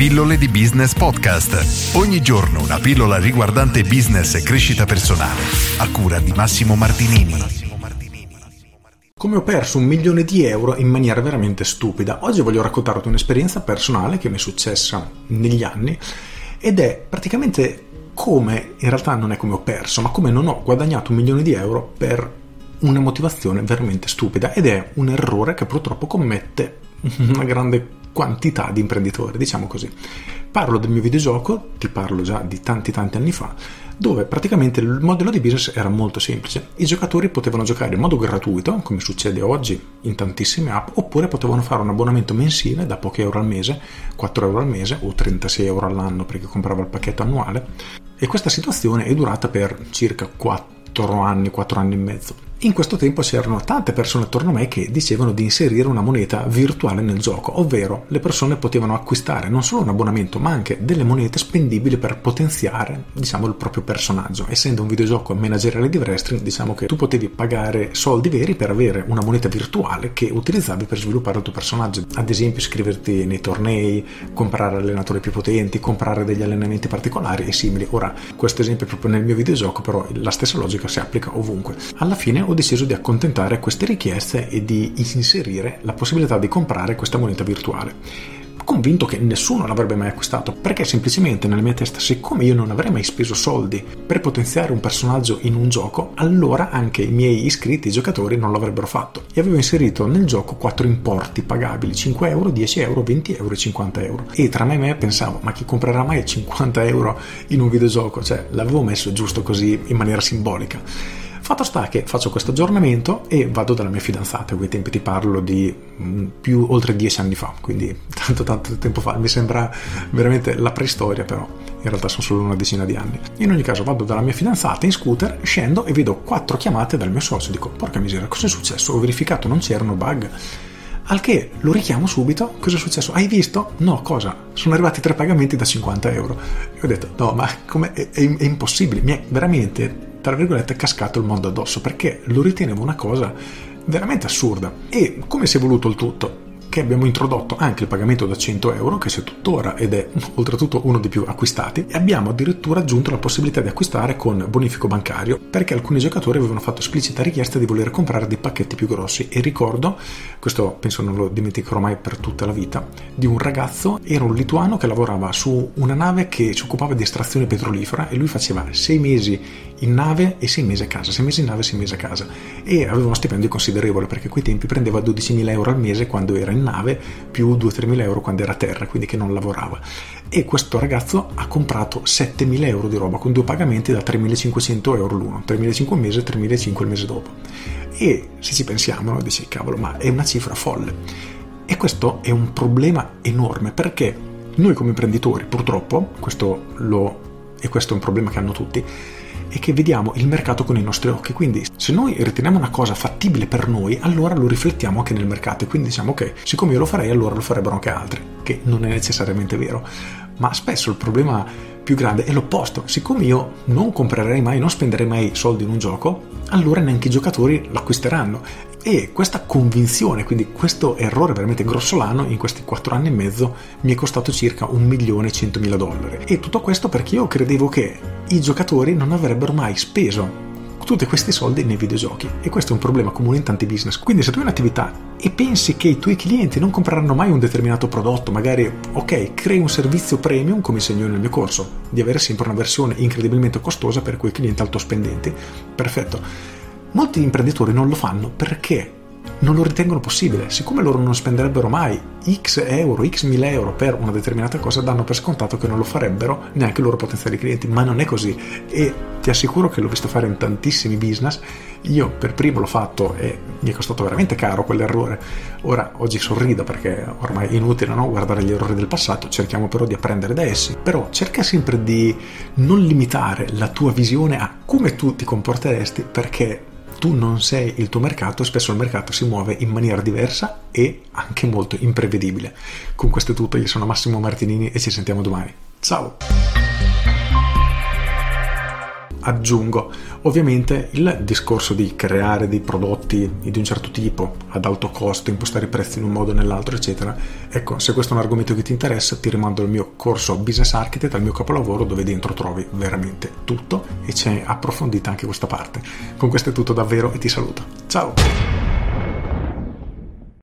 Pillole di Business Podcast. Ogni giorno una pillola riguardante business e crescita personale. A cura di Massimo Martinini. Come ho perso un milione di euro in maniera veramente stupida. Oggi voglio raccontarti un'esperienza personale che mi è successa negli anni ed è praticamente come, in realtà non è come ho perso, ma come non ho guadagnato un milione di euro per una motivazione veramente stupida ed è un errore che purtroppo commette una grande quantità di imprenditori, diciamo così. Parlo del mio videogioco, ti parlo già di tanti tanti anni fa, dove praticamente il modello di business era molto semplice. I giocatori potevano giocare in modo gratuito, come succede oggi in tantissime app, oppure potevano fare un abbonamento mensile da pochi euro al mese, 4 euro al mese o 36 euro all'anno perché comprava il pacchetto annuale. E questa situazione è durata per circa 4 anni, 4 anni e mezzo. In questo tempo c'erano tante persone attorno a me che dicevano di inserire una moneta virtuale nel gioco, ovvero le persone potevano acquistare non solo un abbonamento ma anche delle monete spendibili per potenziare diciamo, il proprio personaggio. Essendo un videogioco manageriale di wrestling, diciamo che tu potevi pagare soldi veri per avere una moneta virtuale che utilizzavi per sviluppare il tuo personaggio. Ad esempio iscriverti nei tornei, comprare allenatori più potenti, comprare degli allenamenti particolari e simili. Ora, questo esempio è proprio nel mio videogioco, però la stessa logica si applica ovunque. Alla fine ho deciso di accontentare queste richieste e di inserire la possibilità di comprare questa moneta virtuale convinto che nessuno l'avrebbe mai acquistato, perché semplicemente nella mia testa, siccome io non avrei mai speso soldi per potenziare un personaggio in un gioco, allora anche i miei iscritti, i giocatori, non l'avrebbero fatto. E avevo inserito nel gioco quattro importi pagabili, 5 euro, 10 euro, 20 euro e 50 euro. E tra me e me pensavo, ma chi comprerà mai 50 euro in un videogioco? Cioè, l'avevo messo giusto così in maniera simbolica. Fatto sta che faccio questo aggiornamento e vado dalla mia fidanzata, quei tempi ti parlo di mm, più oltre dieci anni fa, quindi tanto tanto tempo fa, mi sembra veramente la preistoria però, in realtà sono solo una decina di anni. In ogni caso vado dalla mia fidanzata in scooter, scendo e vedo quattro chiamate dal mio socio, dico porca miseria, cosa è successo? Ho verificato, non c'erano bug. Al che lo richiamo subito, cosa è successo? Hai visto? No, cosa? Sono arrivati tre pagamenti da 50 euro. E ho detto, no, ma come è, è, è impossibile, mi è veramente tra virgolette, cascato il mondo addosso perché lo ritenevo una cosa veramente assurda. E come si è voluto il tutto? che abbiamo introdotto anche il pagamento da 100 euro, che c'è tuttora ed è oltretutto uno dei più acquistati, e abbiamo addirittura aggiunto la possibilità di acquistare con bonifico bancario, perché alcuni giocatori avevano fatto esplicita richiesta di voler comprare dei pacchetti più grossi. E ricordo, questo penso non lo dimenticherò mai per tutta la vita, di un ragazzo, era un lituano che lavorava su una nave che si occupava di estrazione petrolifera e lui faceva sei mesi in nave e sei mesi a casa, sei mesi in nave e sei mesi a casa. E aveva uno stipendio considerevole perché a quei tempi prendeva 12.000 euro al mese quando era in nave più 2-3 mila euro quando era a terra, quindi che non lavorava. E questo ragazzo ha comprato 7 mila euro di roba con due pagamenti da 3.500 euro l'uno, 3.500 al mese e 3.500 il mese dopo. E se ci pensiamo, no, dici cavolo, ma è una cifra folle. E questo è un problema enorme perché noi come imprenditori, purtroppo, questo lo, e questo è un problema che hanno tutti, e che vediamo il mercato con i nostri occhi. Quindi se noi riteniamo una cosa fattibile per noi, allora lo riflettiamo anche nel mercato e quindi diciamo ok, siccome io lo farei, allora lo farebbero anche altri, che non è necessariamente vero. Ma spesso il problema più grande è l'opposto. Siccome io non comprerei mai, non spenderei mai soldi in un gioco, allora neanche i giocatori l'acquisteranno e questa convinzione, quindi questo errore veramente grossolano in questi 4 anni e mezzo mi è costato circa un milione e centomila dollari. E tutto questo perché io credevo che i giocatori non avrebbero mai speso tutti questi soldi nei videogiochi e questo è un problema comune in tanti business. Quindi se tu hai un'attività e pensi che i tuoi clienti non compreranno mai un determinato prodotto, magari ok, crei un servizio premium come insegno nel mio corso, di avere sempre una versione incredibilmente costosa per quei clienti alto spendenti, perfetto Molti imprenditori non lo fanno perché non lo ritengono possibile. Siccome loro non spenderebbero mai x euro, x mille euro per una determinata cosa, danno per scontato che non lo farebbero neanche i loro potenziali clienti. Ma non è così. E ti assicuro che l'ho visto fare in tantissimi business. Io per primo l'ho fatto e mi è costato veramente caro quell'errore. Ora oggi sorrido perché ormai è inutile no? guardare gli errori del passato, cerchiamo però di apprendere da essi. Però cerca sempre di non limitare la tua visione a come tu ti comporteresti perché tu non sei il tuo mercato, spesso il mercato si muove in maniera diversa e anche molto imprevedibile. Con questo è tutto, io sono Massimo Martinini e ci sentiamo domani. Ciao! Aggiungo. Ovviamente il discorso di creare dei prodotti di un certo tipo ad alto costo, impostare i prezzi in un modo o nell'altro, eccetera. Ecco, se questo è un argomento che ti interessa, ti rimando al mio corso Business Architect, al mio capolavoro, dove dentro trovi veramente tutto e c'è approfondita anche questa parte. Con questo è tutto davvero e ti saluto. Ciao!